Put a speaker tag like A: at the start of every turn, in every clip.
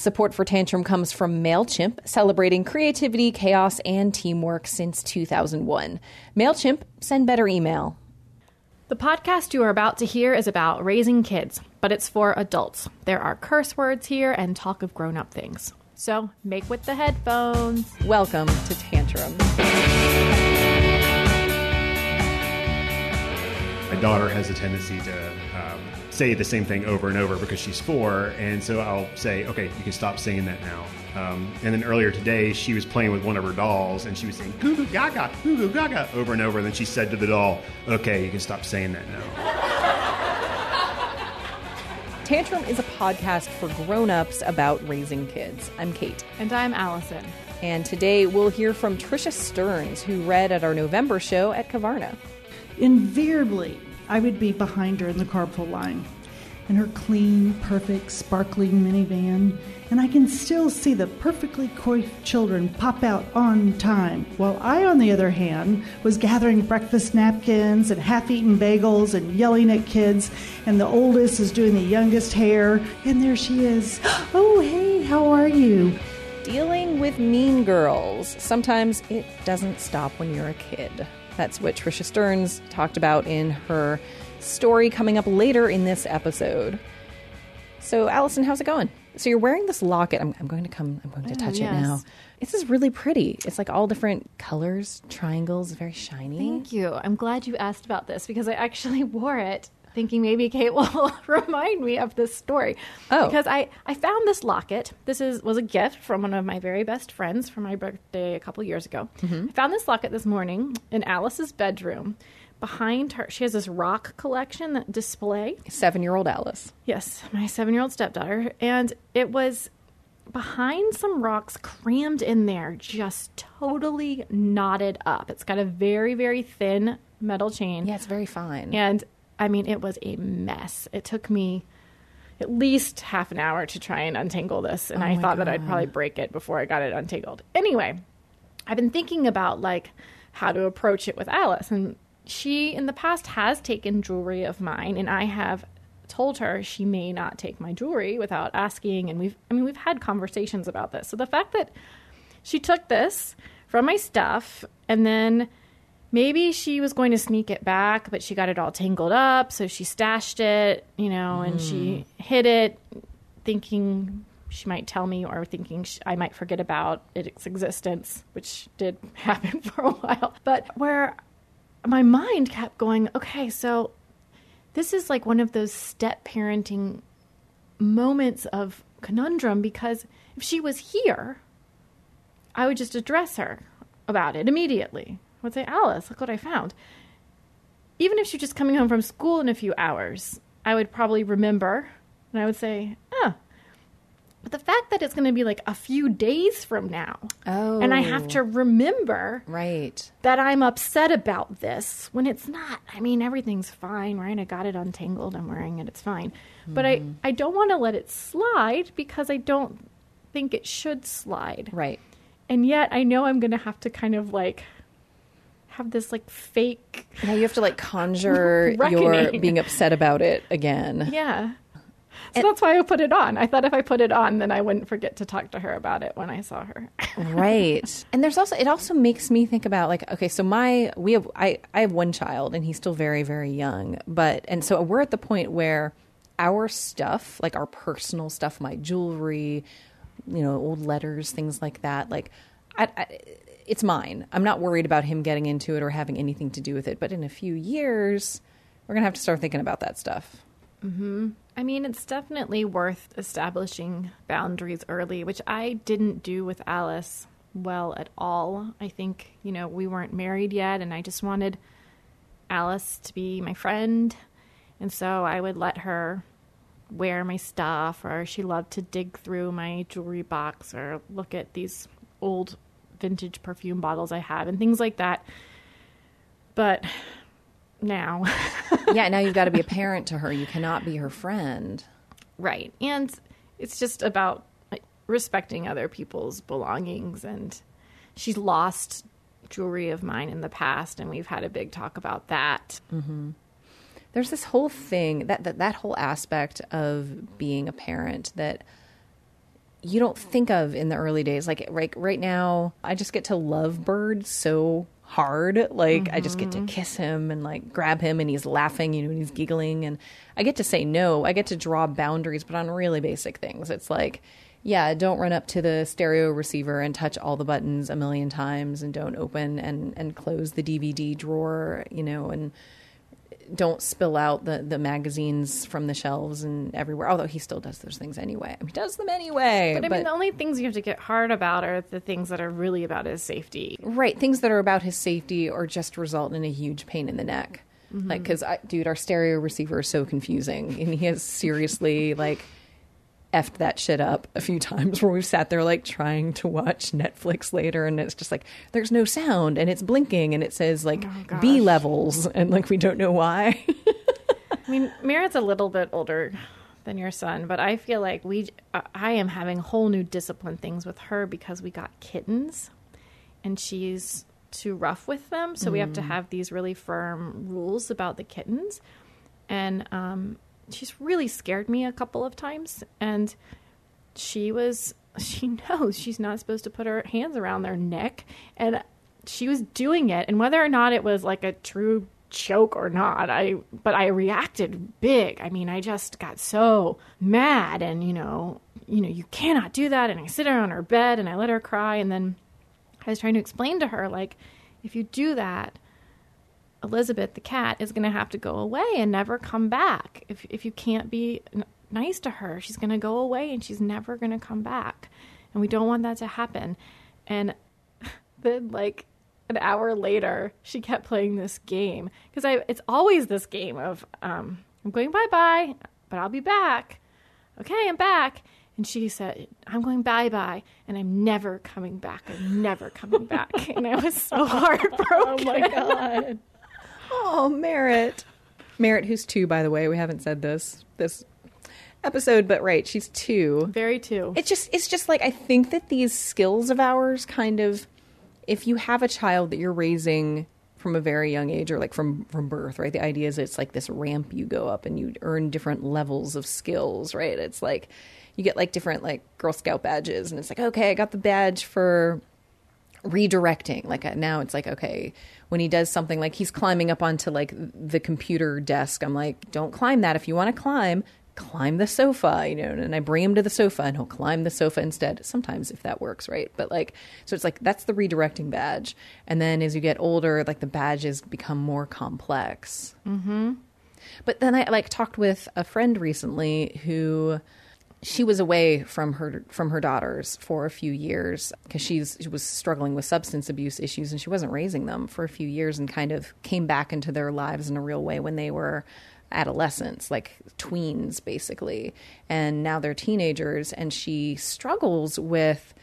A: Support for Tantrum comes from MailChimp, celebrating creativity, chaos, and teamwork since 2001. MailChimp, send better email.
B: The podcast you are about to hear is about raising kids, but it's for adults. There are curse words here and talk of grown up things. So make with the headphones.
A: Welcome to Tantrum.
C: My daughter has a tendency to say the same thing over and over because she's four, and so I'll say, "Okay, you can stop saying that now." Um, and then earlier today, she was playing with one of her dolls, and she was saying "goo goo gaga, goo goo gaga" over and over. And then she said to the doll, "Okay, you can stop saying that now."
A: Tantrum is a podcast for grown-ups about raising kids. I'm Kate.
B: And I'm Allison.
A: And today we'll hear from Trisha Stearns, who read at our November show at Kavarna.
D: Invariably, I would be behind her in the carpool line in her clean, perfect, sparkling minivan, and I can still see the perfectly coiffed children pop out on time, while I, on the other hand, was gathering breakfast napkins and half eaten bagels and yelling at kids, and the oldest is doing the youngest hair, and there she is. Oh, hey, how are you?
A: Dealing with mean girls. Sometimes it doesn't stop when you're a kid. That's what Trisha Stearns talked about in her story coming up later in this episode. So, Allison, how's it going? So, you're wearing this locket. I'm, I'm going to come, I'm going to touch mm,
B: yes.
A: it now. This is really pretty. It's like all different colors, triangles, very shiny.
B: Thank you. I'm glad you asked about this because I actually wore it thinking maybe Kate will remind me of this story.
A: Oh.
B: Because I, I found this locket. This is was a gift from one of my very best friends for my birthday a couple years ago. Mm-hmm. I found this locket this morning in Alice's bedroom. Behind her, she has this rock collection that display.
A: Seven year old Alice.
B: Yes, my seven year old stepdaughter. And it was behind some rocks crammed in there, just totally knotted up. It's got a very, very thin metal chain.
A: Yeah, it's very fine.
B: And I mean, it was a mess. It took me at least half an hour to try and untangle this. And oh I
A: my
B: thought that I'd probably break it before I got it untangled. Anyway, I've been thinking about like how to approach it with Alice. And she in the past has taken jewelry of mine and I have told her she may not take my jewelry without asking and we've I mean we've had conversations about this. So the fact that she took this from my stuff and then maybe she was going to sneak it back but she got it all tangled up so she stashed it you know and she hmm. hid it thinking she might tell me or thinking sh- i might forget about its existence which did happen for a while but where my mind kept going okay so this is like one of those step parenting moments of conundrum because if she was here I would just address her about it immediately. I would say, Alice, look what I found. Even if she's just coming home from school in a few hours, I would probably remember and I would say, ah. But the fact that it's going to be like a few days from now,
A: Oh.
B: and I have to remember
A: Right.
B: that I'm upset about this when it's not. I mean, everything's fine, right? I got it untangled. I'm wearing it. It's fine. But I, I don't want to let it slide because I don't think it should slide.
A: Right.
B: And yet I know I'm going to have to kind of like have this like fake.
A: Now you have to like conjure your being upset about it again.
B: Yeah. So that's why I put it on. I thought if I put it on, then I wouldn't forget to talk to her about it when I saw her.
A: right and there's also it also makes me think about like okay so my we have i i have one child and he's still very very young but and so we're at the point where our stuff like our personal stuff my jewelry you know old letters things like that like I, I it's mine i'm not worried about him getting into it or having anything to do with it but in a few years we're gonna have to start thinking about that stuff Hmm.
B: I mean, it's definitely worth establishing boundaries early, which I didn't do with Alice well at all. I think, you know, we weren't married yet, and I just wanted Alice to be my friend. And so I would let her wear my stuff, or she loved to dig through my jewelry box or look at these old vintage perfume bottles I have and things like that. But now.
A: yeah now you've got to be a parent to her you cannot be her friend
B: Right. And it's just about like, respecting other people's belongings. And she's lost jewelry of mine in the past, and we've had a big talk about that. Mm-hmm.
A: there's this whole thing that, that that whole aspect of being a parent that you don't think of in the early days. Like right right now, I just get to love Bird so hard. Like I just get to mm-hmm. kiss him and like grab him and he's laughing, you know, and he's giggling and I get to say no. I get to draw boundaries, but on really basic things. It's like yeah, don't run up to the stereo receiver and touch all the buttons a million times and don't open and, and close the DVD drawer, you know, and don't spill out the, the magazines from the shelves and everywhere. Although he still does those things anyway. He does them anyway.
B: But I mean, the only things you have to get hard about are the things that are really about his safety.
A: right, things that are about his safety or just result in a huge pain in the neck. Mm-hmm. Like, because, dude, our stereo receiver is so confusing. And he has seriously, like, effed that shit up a few times where we've sat there like trying to watch Netflix later and it's just like there's no sound and it's blinking and it says like B levels and like we don't know why.
B: I mean, Merritt's a little bit older than your son, but I feel like we, I- I am having whole new discipline things with her because we got kittens, and she's too rough with them, so we have to have these really firm rules about the kittens, and um, she's really scared me a couple of times, and she was she knows she's not supposed to put her hands around their neck and she was doing it and whether or not it was like a true choke or not i but i reacted big. I mean i just got so mad and you know you know you cannot do that and i sit her on her bed and i let her cry and then i was trying to explain to her like if you do that Elizabeth, the cat, is going to have to go away and never come back. If if you can't be n- nice to her, she's going to go away and she's never going to come back. And we don't want that to happen. And then like an hour later, she kept playing this game because I it's always this game of um, I'm going bye bye, but I'll be back. Okay, I'm back. And she said, I'm going bye bye, and I'm never coming back. I'm never coming back. and I was so heartbroken.
A: oh my god. Oh, Merritt. Merritt who's 2 by the way. We haven't said this this episode, but right, she's 2.
B: Very two.
A: It's just it's just like I think that these skills of ours kind of if you have a child that you're raising from a very young age or like from from birth, right? The idea is it's like this ramp you go up and you earn different levels of skills, right? It's like you get like different like Girl Scout badges and it's like, okay, I got the badge for redirecting. Like uh, now it's like okay when he does something like he's climbing up onto like the computer desk. I'm like don't climb that. If you want to climb climb the sofa you know and i bring him to the sofa and he'll climb the sofa instead. Sometimes if that works right? But like so it's like that's the redirecting badge. And then as you get older like the badges become more complex. Mm-hmm. but then i like talked with a friend recently who she was away from her from her daughters for a few years because she's she was struggling with substance abuse issues and she wasn't raising them for a few years and kind of came back into their lives in a real way when they were adolescents like tweens basically and now they're teenagers and she struggles with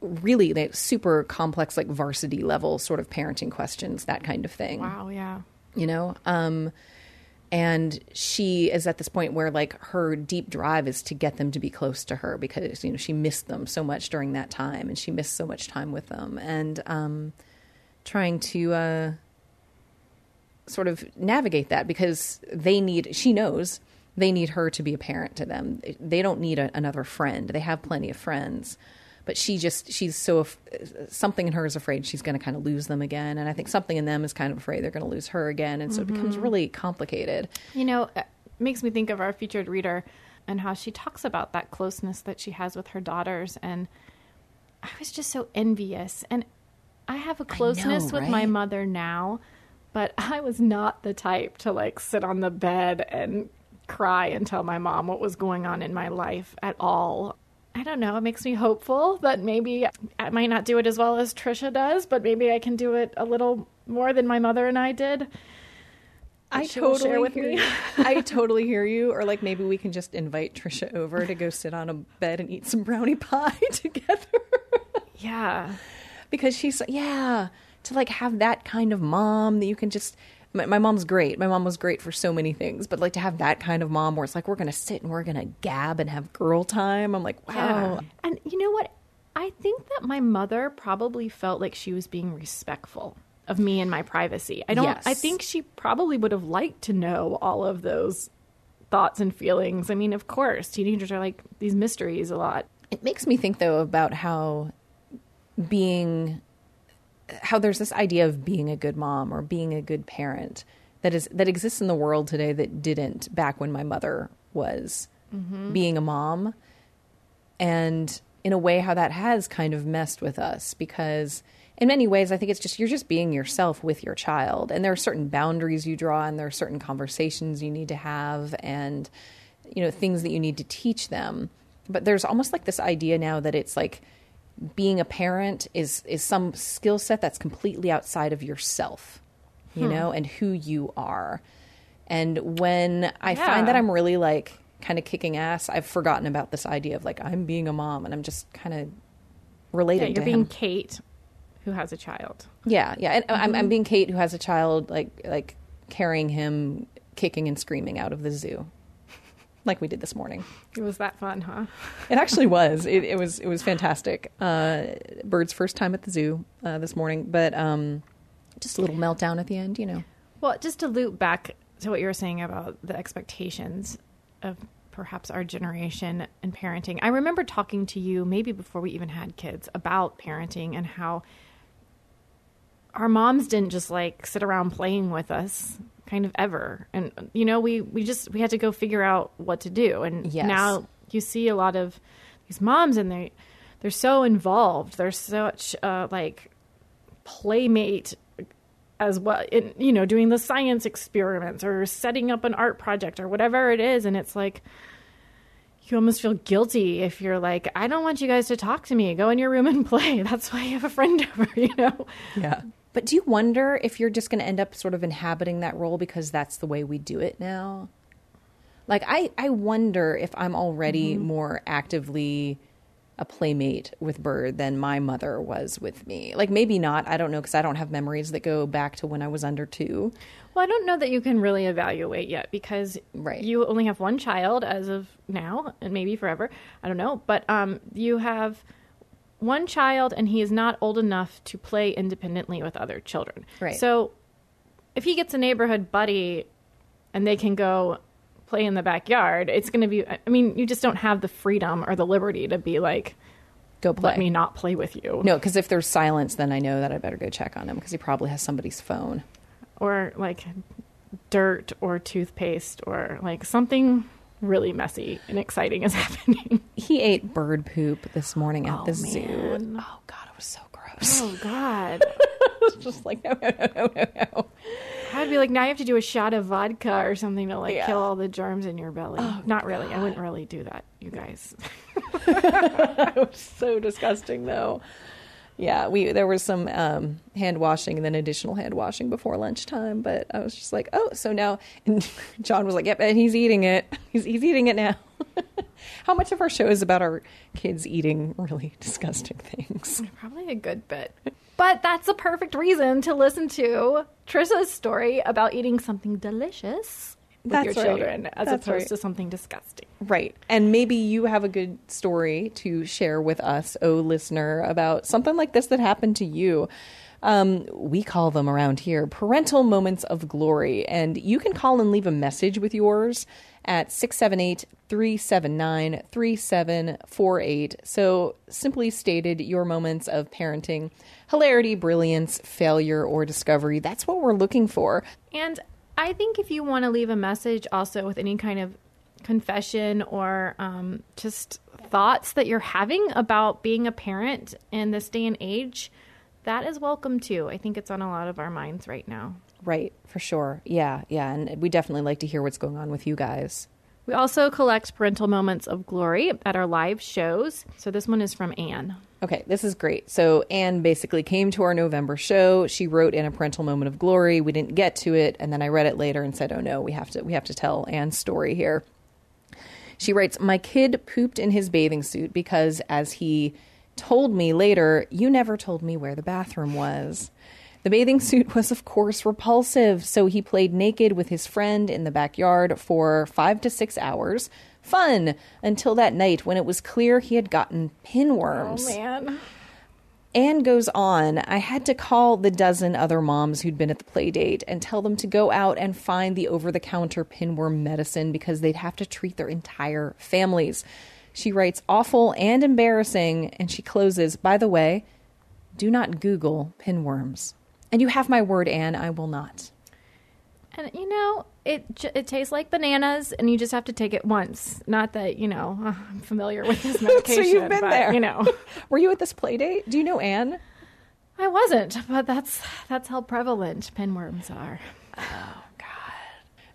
A: really like, super complex like varsity level sort of parenting questions that kind of thing
B: wow, yeah.
A: you know um and she is at this point where like her deep drive is to get them to be close to her because you know she missed them so much during that time and she missed so much time with them. And um trying to uh sort of navigate that because they need she knows they need her to be a parent to them. They don't need a, another friend. They have plenty of friends but she just she's so af- something in her is afraid she's going to kind of lose them again and i think something in them is kind of afraid they're going to lose her again and so it becomes mm-hmm. really complicated
B: You know, it makes me think of our featured reader and how she talks about that closeness that she has with her daughters. And I was just so envious. And I have a closeness with my mother now, but I was not the type to like sit on the bed and cry and tell my mom what was going on in my life at all. I don't know. It makes me hopeful that maybe I might not do it as well as Trisha does, but maybe I can do it a little more than my mother and I did.
A: I
B: she will share
A: totally
B: with
A: hear
B: me.
A: you. I totally hear you. Or like maybe we can just invite Trisha over to go sit on a bed and eat some brownie pie together.
B: Yeah.
A: because she's yeah to like have that kind of mom that you can just my, my mom's great my mom was great for so many things but like to have that kind of mom where it's like we're gonna sit and we're gonna gab and have girl time i'm like wow
B: And you know what? I think that my mother probably felt like she was being respectful of me and my privacy. I don't
A: Yes.
B: I think she probably would have liked to know all of those thoughts and feelings. I mean, of course, teenagers are like these mysteries a lot.
A: It makes me think though about how being how there's this idea of being a good mom or being a good parent that is that exists in the world today that didn't back when my mother was mm-hmm. being a mom. And in a way how that has kind of messed with us because in many ways i think it's just you're just being yourself with your child. And there are certain boundaries you draw and there are certain conversations you need to have and you know things that you need to teach them. But there's almost like this idea now that it's like being a parent is is some skill set that's completely outside of yourself you know and who you are and when i
B: Yeah.
A: find that i'm really like kind of kicking ass i've forgotten about this idea of like i'm being a mom and i'm just kind of
B: Yeah, you're
A: to
B: being
A: him
B: Kate, who has a child.
A: yeah yeah and I'm,
B: Mm-hmm.
A: I'm being kate who has a child like like carrying him kicking and screaming out of the zoo like we did this morning
B: It was that fun, huh?
A: It actually was. It, it was. It was fantastic. Uh, Bird's first time at the zoo uh, this morning, but um, just a little meltdown at the end. You know.
B: Well, just to loop back to what you were saying about the expectations of perhaps our generation and parenting. I remember talking to you maybe before we even had kids about parenting and how our moms didn't just like sit around playing with us kind of ever. And you know, we we just we had to go figure out what to do. And
A: Yes.
B: now you see a lot of these moms and they they're so involved. They're such uh, like playmate as well in you know doing the science experiments or setting up an art project or whatever it is and it's like you almost feel guilty if you're like i don't want you guys to talk to me go in your room and play that's why you have a friend over you know
A: Yeah. But do you wonder if you're just going to end up sort of inhabiting that role because that's the way we do it now? Like I, I wonder if I'm already more actively a playmate with Bird than my mother was with me. Like maybe not. I don't know because I don't have memories that go back to when I was under two.
B: well i don't know that you can really evaluate yet because
A: Right.
B: you only have one child as of now and maybe forever i don't know but um you have one child and he is not old enough to play independently with other children
A: Right.
B: so if he gets a neighborhood buddy and they can go play in the backyard, it's going to be, I mean, you just don't have the freedom or the liberty to be like,
A: Go play.
B: let me not play with you.
A: No, because if there's silence, then I know that I better go check on him because he probably has somebody's phone.
B: Or like dirt or toothpaste or like something really messy and exciting is happening.
A: He ate bird poop this morning at
B: Oh,
A: the zoo.
B: man.
A: Oh God, it was so gross.
B: Oh, God.
A: It's just like no, no, no, no, no, no.
B: I'd be like, now you have to do a shot of vodka or something to like
A: Yeah.
B: kill all the germs in your belly. Oh, Not really. I wouldn't really do that, you guys.
A: It was so disgusting, though. Yeah, we there was some um, hand washing and then additional hand washing before lunchtime. But I was just like, oh, so now and John was like, yep, and he's eating it. He's he's eating it now. How much of our show is about our kids eating really disgusting things?
B: Probably a good bit. But that's a perfect reason to listen to Trisha's story about eating something delicious with
A: That's
B: your
A: right.
B: children as
A: That's
B: opposed
A: right.
B: to something disgusting.
A: Right. And maybe you have a good story to share with us, oh listener, about something like this that happened to you. Um, we call them around here parental moments of glory. And you can call and leave a message with yours at 678 379 3748. So, simply stated, your moments of parenting, hilarity, brilliance, failure, or discovery. That's what we're looking for.
B: And I think if you want to leave a message also with any kind of confession or um, just thoughts that you're having about being a parent in this day and age, that is welcome too. I think it's on a lot of our minds right now.
A: Right, for sure. Yeah, yeah. And we definitely like to hear what's going on with you guys.
B: We also collect parental moments of glory at our live shows. So this one is from Anne.
A: Okay, this is great. So Anne basically came to our November show. She wrote in a parental moment of glory. We didn't get to it, and then I read it later and said, "Oh no, we have to we have to tell Anne's story here." She writes, "My kid pooped in his bathing suit because as he told me later, you never told me where the bathroom was." The bathing suit was, of course, repulsive, so he played naked with his friend in the backyard for five to six hours. Fun until that night when it was clear he had gotten pinworms.
B: Oh, man.
A: Anne goes on, I had to call the dozen other moms who'd been at the play date and tell them to go out and find the over the counter pinworm medicine because they'd have to treat their entire families. She writes awful and embarrassing, and she closes, by the way, do not Google pinworms. And you have my word, Anne, I will not.
B: And you know, it it tastes like bananas, and you just have to take it once. Not that you know I'm familiar with this medication.
A: so you've been
B: but,
A: there.
B: You know,
A: Were you at this play date? Do you know Anne?
B: I wasn't, but that's that's how prevalent pinworms are.
A: Oh God,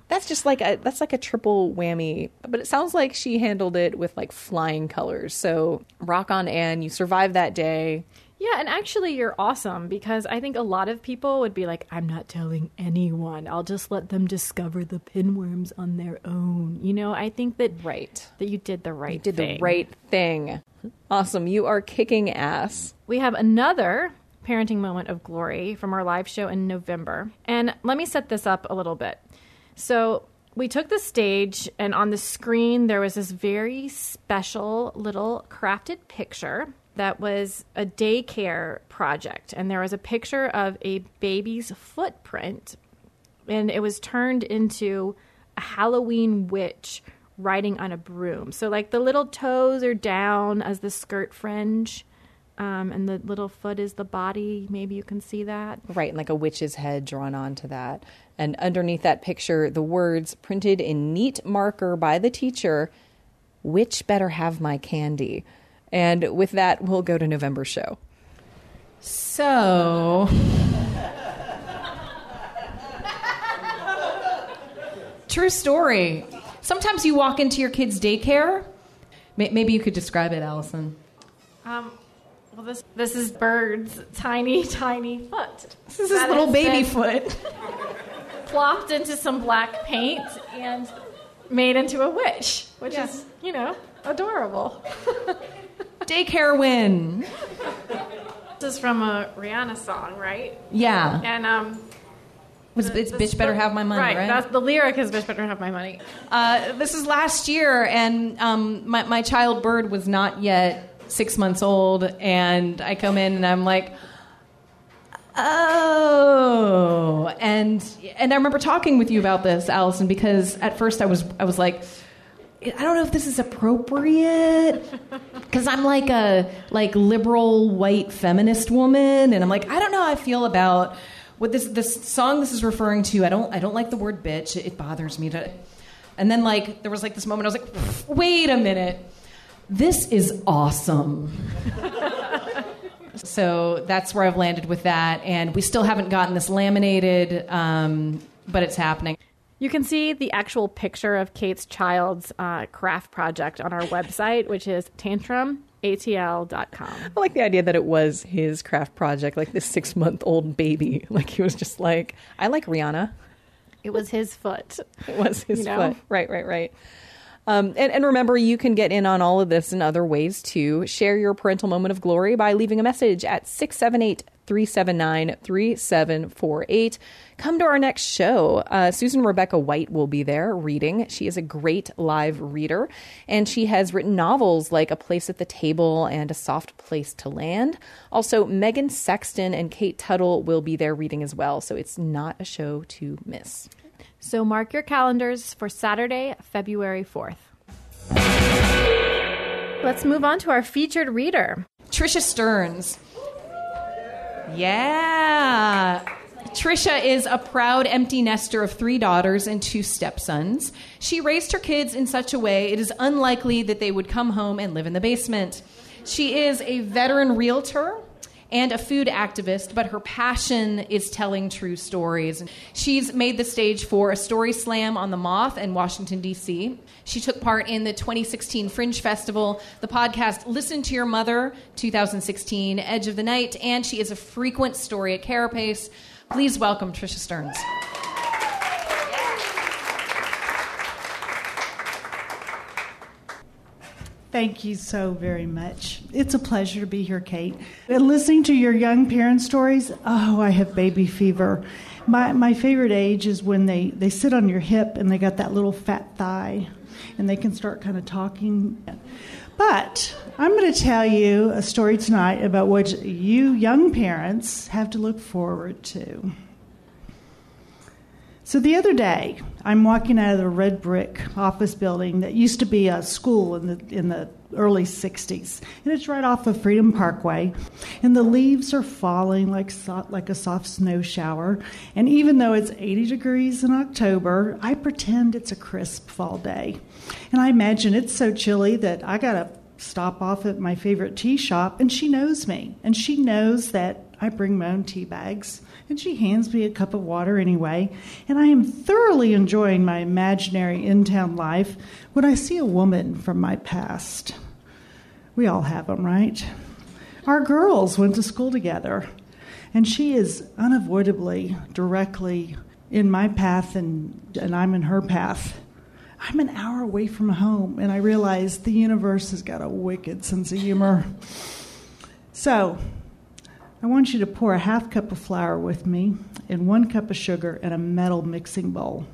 A: that's just like a that's like a triple whammy. But it sounds like she handled it with like flying colors. So rock on, Anne. You survived that day.
B: Yeah, and actually, you're awesome because I think a lot of people would be like, I'm not telling anyone. I'll just let them discover the pinworms on their own. You know, I think that
A: Right.
B: that you did the right thing.
A: You did
B: thing.
A: the right thing. Awesome. You are kicking ass.
B: We have another parenting moment of glory from our live show in November. And let me set this up a little bit. So, we took the stage, and on the screen, there was this very special little crafted picture that was a daycare project. And there was a picture of a baby's footprint, and it was turned into a Halloween witch riding on a broom. So, like, the little toes are down as the skirt fringe um, and the little foot is the body. Maybe you can see that.
A: Right, and like a witch's head drawn onto that. And underneath that picture, the words printed in neat marker by the teacher, Which better have my candy? And with that, we'll go to November show.
E: So. True story. Sometimes you walk into your kid's daycare. Maybe you could describe it, Allison.
B: Um, well, this this is Bird's tiny, tiny foot.
E: This is his little baby foot.
B: Plopped into some black paint and made into a wish, which
E: Yeah.
B: is, you know, adorable.
E: Daycare win.
B: This is from a Rihanna song, right?
E: Yeah.
B: And um,
E: Was it's
B: the-
E: bitch better have my money, right?
B: Right. That's the lyric is bitch better have my money.
E: Uh, this is last year, and um, my, my child Bird was not yet six months old, and I come in and I'm like, oh, and and I remember talking with you about this, Allison, because at first I was I was like. I don't know if this is appropriate because I'm like a like liberal white feminist woman, and I'm like I don't know how I feel about what this this song this is referring to. I don't I don't like the word bitch. It, it bothers me to. And then like there was like this moment I was like, wait a minute, this is awesome. so that's where I've landed with that, and we still haven't gotten this laminated, um, but it's happening.
B: You can see the actual picture of Kate's child's uh, craft project on our website, which is tantrumatl.com.
A: I like the idea that it was his craft project, like this six month old baby. Like he was just like, I like Rihanna.
B: It was his foot.
A: It was his
B: You know?
A: foot. Right, right, right. Um, and, and remember, you can get in on all of this in other ways too. Share your parental moment of glory by leaving a message at 678 379 3748. Come to our next show. Uh, Susan Rebecca White will be there reading. She is a great live reader, and she has written novels like A Place at the Table and A Soft Place to Land. Also, Megan Sexton and Kate Tuttle will be there reading as well, so it's not a show to miss.
B: So mark your calendars for Saturday, February 4th. Let's move on to our featured reader.
E: Trisha Stearns. Yeah. Trisha is a proud empty nester of three daughters and two stepsons. She raised her kids in such a way it is unlikely that they would come home and live in the basement. She is a veteran realtor and a food activist, but her passion is telling true stories. She's made the stage for a story slam on the Moth in Washington, D.C. She took part in the 2016 Fringe Festival, the podcast Listen to Your Mother 2016, Edge of the Night, and she is a frequent story at Carapace. Please welcome Trisha Stearns.
D: Thank you so very much. It's a pleasure to be here, Kate. And listening to your young parent stories, oh, I have baby fever. My, my favorite age is when they, they sit on your hip and they got that little fat thigh and they can start kind of talking. But I'm going to tell you a story tonight about what you young parents have to look forward to. So the other day, I'm walking out of the red brick office building that used to be a school in the in the early 60s, and it's right off of Freedom Parkway, and the leaves are falling like so, like a soft snow shower. And even though it's 80 degrees in October, I pretend it's a crisp fall day, and I imagine it's so chilly that I gotta stop off at my favorite tea shop, and she knows me, and she knows that I bring my own tea bags and she hands me a cup of water anyway, and I am thoroughly enjoying my imaginary in town life when I see a woman from my past. We all have them, right? Our girls went to school together, and she is unavoidably directly in my path, and, and I'm in her path. I'm an hour away from home, and I realize the universe has got a wicked sense of humor. So, I want you to pour a half cup of flour with me and one cup of sugar in a metal mixing bowl.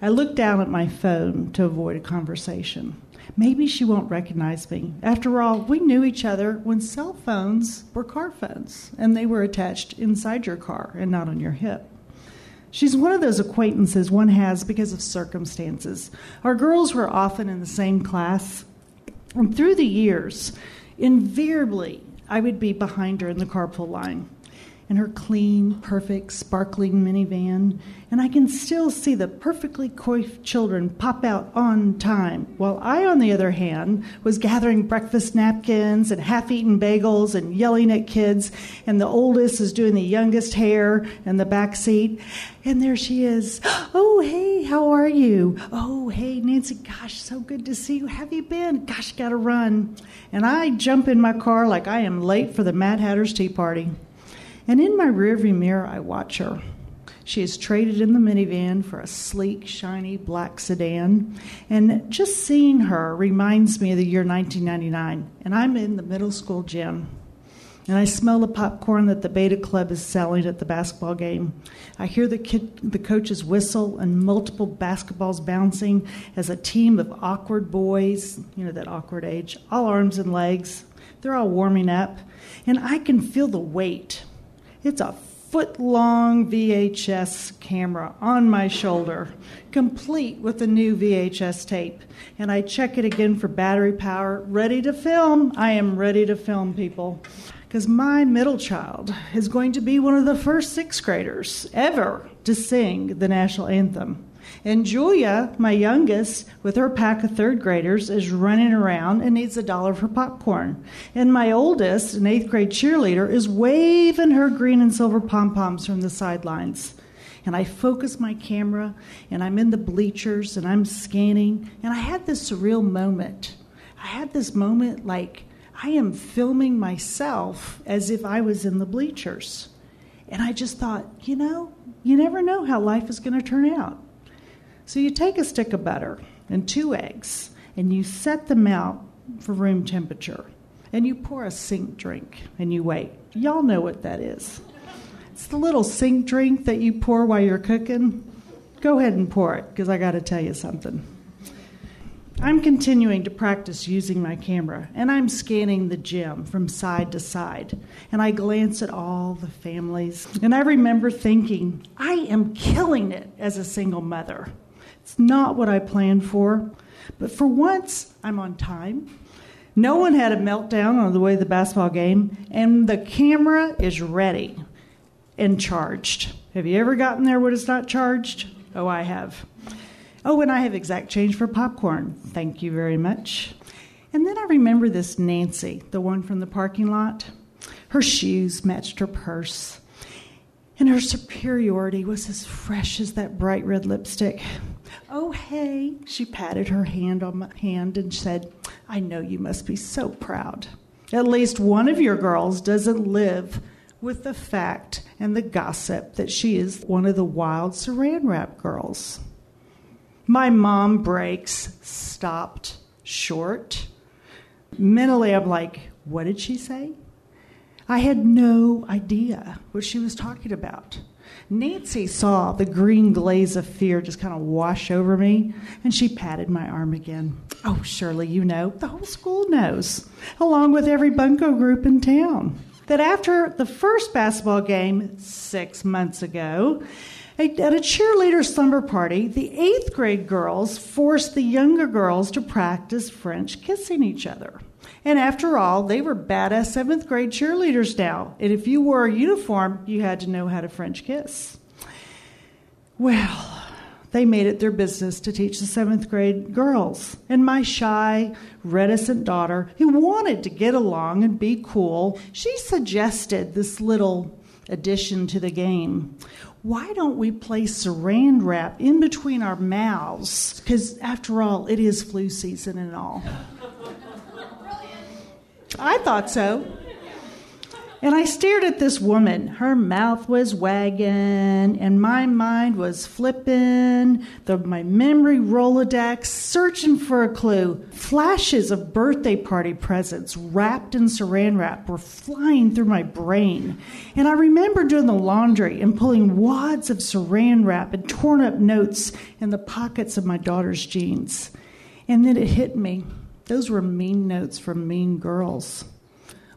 D: I look down at my phone to avoid a conversation. Maybe she won't recognize me. After all, we knew each other when cell phones were car phones and they were attached inside your car and not on your hip. She's one of those acquaintances one has because of circumstances. Our girls were often in the same class, and through the years, invariably I would be behind her in the carpool line in her clean, perfect, sparkling minivan, and I can still see the perfectly coiffed children pop out on time, while I, on the other hand, was gathering breakfast napkins and half eaten bagels and yelling at kids, and the oldest is doing the youngest hair in the back seat. And there she is. Oh, hey, how are you? Oh, hey, Nancy, gosh, so good to see you. Have you been? Gosh, gotta run. And I jump in my car like I am late for the Mad Hatter's Tea Party. And in my rearview mirror, I watch her. She is traded in the minivan for a sleek, shiny black sedan. And just seeing her reminds me of the year 1999. And I'm in the middle school gym. And I smell the popcorn that the Beta Club is selling at the basketball game. I hear the, kid, the coach's whistle and multiple basketballs bouncing as a team of awkward boys, you know, that awkward age, all arms and legs. They're all warming up. And I can feel the weight it's a foot long VHS camera on my shoulder, complete with a new VHS tape. And I check it again for battery power, ready to film. I am ready to film, people. Because my middle child is going to be one of the first sixth graders ever to sing the national anthem. And Julia, my youngest, with her pack of third graders, is running around and needs a dollar for popcorn. And my oldest, an eighth grade cheerleader, is waving her green and silver pom poms from the sidelines. And I focus my camera and I'm in the bleachers and I'm scanning. And I had this surreal moment. I had this moment like I am filming myself as if I was in the bleachers. And I just thought, you know, you never know how life is going to turn out. So you take a stick of butter and two eggs and you set them out for room temperature. And you pour a sink drink and you wait. Y'all know what that is. It's the little sink drink that you pour while you're cooking. Go ahead and pour it because I got to tell you something. I'm continuing to practice using my camera, and I'm scanning the gym from side to side. And I glance at all the families, and I remember thinking, I am killing it as a single mother. It's not what I planned for. But for once, I'm on time. No one had a meltdown on the way to the basketball game, and the camera is ready and charged. Have you ever gotten there when it's not charged? Oh, I have. Oh, and I have exact change for popcorn. Thank you very much. And then I remember this Nancy, the one from the parking lot. Her shoes matched her purse, and her superiority was as fresh as that bright red lipstick. Oh, hey. She patted her hand on my hand and said, I know you must be so proud. At least one of your girls doesn't live with the fact and the gossip that she is one of the wild saran wrap girls. My mom breaks stopped short. Mentally, I'm like, what did she say? I had no idea what she was talking about. Nancy saw the green glaze of fear just kind of wash over me, and she patted my arm again. Oh, Shirley, you know, the whole school knows, along with every bunco group in town, that after the first basketball game six months ago, At a cheerleader slumber party, the eighth grade girls forced the younger girls to practice French kissing each other. And after all, they were badass seventh grade cheerleaders now. And if you wore a uniform, you had to know how to French kiss. Well, they made it their business to teach the seventh grade girls. And my shy, reticent daughter, who wanted to get along and be cool, she suggested this little addition to the game. Why don't we play saran wrap in between our mouths? Because after all, it is flu season and all. I thought so. And I stared at this woman. Her mouth was wagging, and my mind was flipping. The, my memory Rolodex, searching for a clue. Flashes of birthday party presents wrapped in saran wrap were flying through my brain. And I remember doing the laundry and pulling wads of saran wrap and torn up notes in the pockets of my daughter's jeans. And then it hit me. Those were mean notes from mean girls.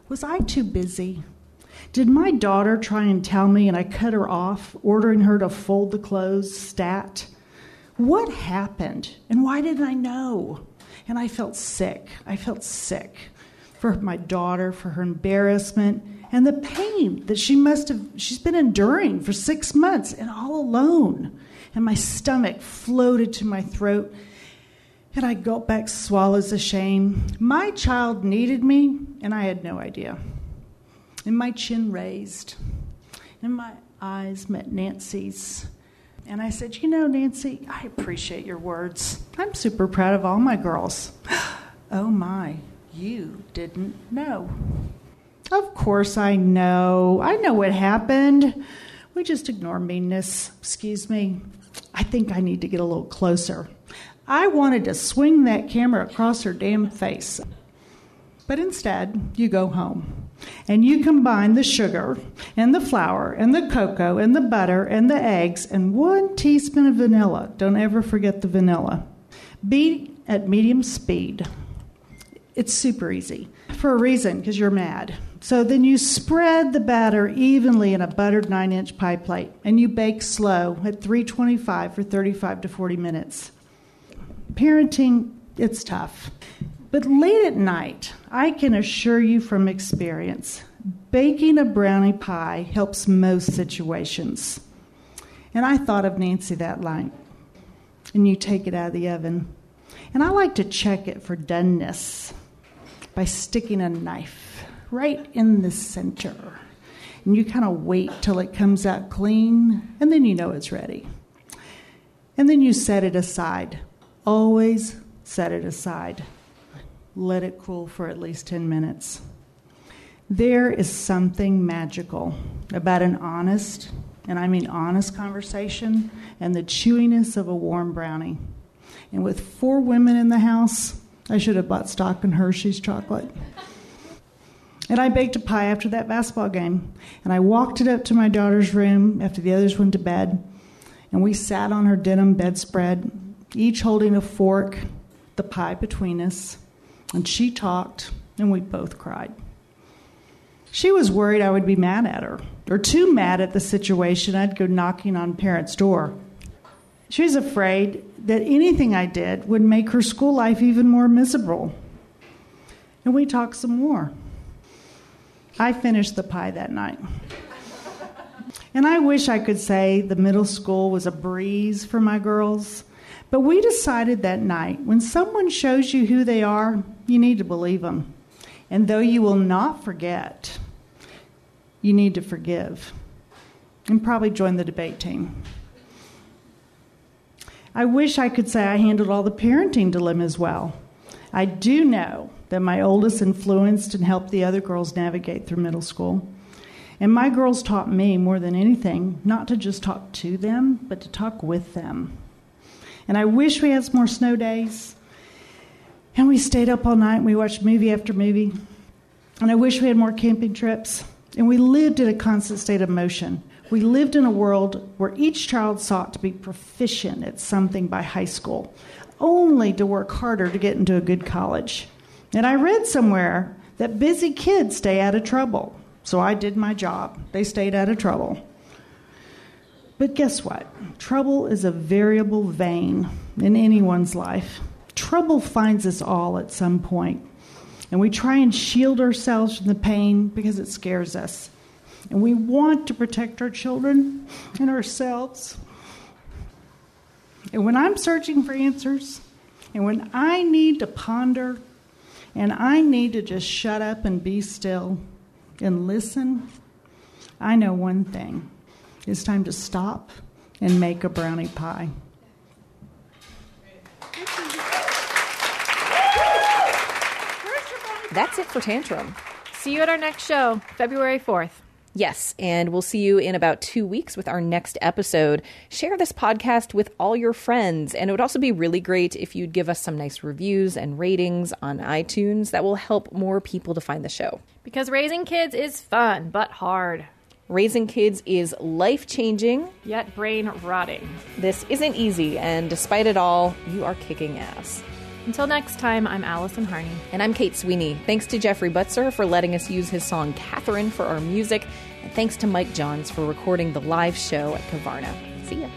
D: Was I too busy? Did my daughter try and tell me and I cut her off, ordering her to fold the clothes stat? What happened and why didn't I know? And I felt sick. I felt sick for my daughter, for her embarrassment, and the pain that she must have, she's been enduring for six months and all alone. And my stomach floated to my throat, and I gulped back swallows of shame. My child needed me, and I had no idea and my chin raised, and my eyes met Nancy's. And I said, You know, Nancy, I appreciate your words. I'm super proud of all my girls. oh my, you didn't know. Of course I know. I know what happened. We just ignore meanness. Excuse me. I think I need to get a little closer. I wanted to swing that camera across her damn face. But instead, you go home and you combine the sugar and the flour and the cocoa and the butter and the eggs and one teaspoon of vanilla. Don't ever forget the vanilla. Beat at medium speed. It's super easy for a reason because you're mad. So then you spread the batter evenly in a buttered 9 inch pie plate and you bake slow at 325 for 35 to 40 minutes. Parenting, it's tough. But late at night, I can assure you from experience, baking a brownie pie helps most situations. And I thought of Nancy that night. And you take it out of the oven. And I like to check it for doneness by sticking a knife right in the center. And you kind of wait till it comes out clean, and then you know it's ready. And then you set it aside. Always set it aside let it cool for at least 10 minutes. There is something magical about an honest, and I mean honest conversation, and the chewiness of a warm brownie. And with four women in the house, I should have bought stock in Hershey's chocolate. And I baked a pie after that basketball game. And I walked it up to my daughter's room after the others went to bed. And we sat on her denim bedspread, each holding a fork, the pie between us. And she talked, and we both cried. She was worried I would be mad at her, or too mad at the situation, I'd go knocking on parents' door. She was afraid that anything I did would make her school life even more miserable. And we talked some more. I finished the pie that night. And I wish I could say the middle school was a breeze for my girls. But we decided that night when someone shows you who they are, you need to believe them. And though you will not forget, you need to forgive and probably join the debate team. I wish I could say I handled all the parenting dilemmas well. I do know that my oldest influenced and helped the other girls navigate through middle school. And my girls taught me more than anything not to just talk to them, but to talk with them. And I wish we had some more snow days. And we stayed up all night and we watched movie after movie. And I wish we had more camping trips. And we lived in a constant state of motion. We lived in a world where each child sought to be proficient at something by high school, only to work harder to get into a good college. And I read somewhere that busy kids stay out of trouble. So I did my job. They stayed out of trouble. But guess what? Trouble is a variable vein in anyone's life. Trouble finds us all at some point, and we try and shield ourselves from the pain because it scares us. And we want to protect our children and ourselves. And when I'm searching for answers, and when I need to ponder, and I need to just shut up and be still and listen, I know one thing it's time to stop and make a brownie pie.
A: That's it for Tantrum.
B: See you at our next show, February 4th.
A: Yes, and we'll see you in about two weeks with our next episode. Share this podcast with all your friends, and it would also be really great if you'd give us some nice reviews and ratings on iTunes. That will help more people to find the show.
B: Because raising kids is fun, but hard.
A: Raising kids is life changing,
B: yet brain rotting.
A: This isn't easy, and despite it all, you are kicking ass.
B: Until next time, I'm Allison Harney.
A: And I'm Kate Sweeney. Thanks to Jeffrey Butzer for letting us use his song Catherine for our music. And thanks to Mike Johns for recording the live show at Kavarna. See ya.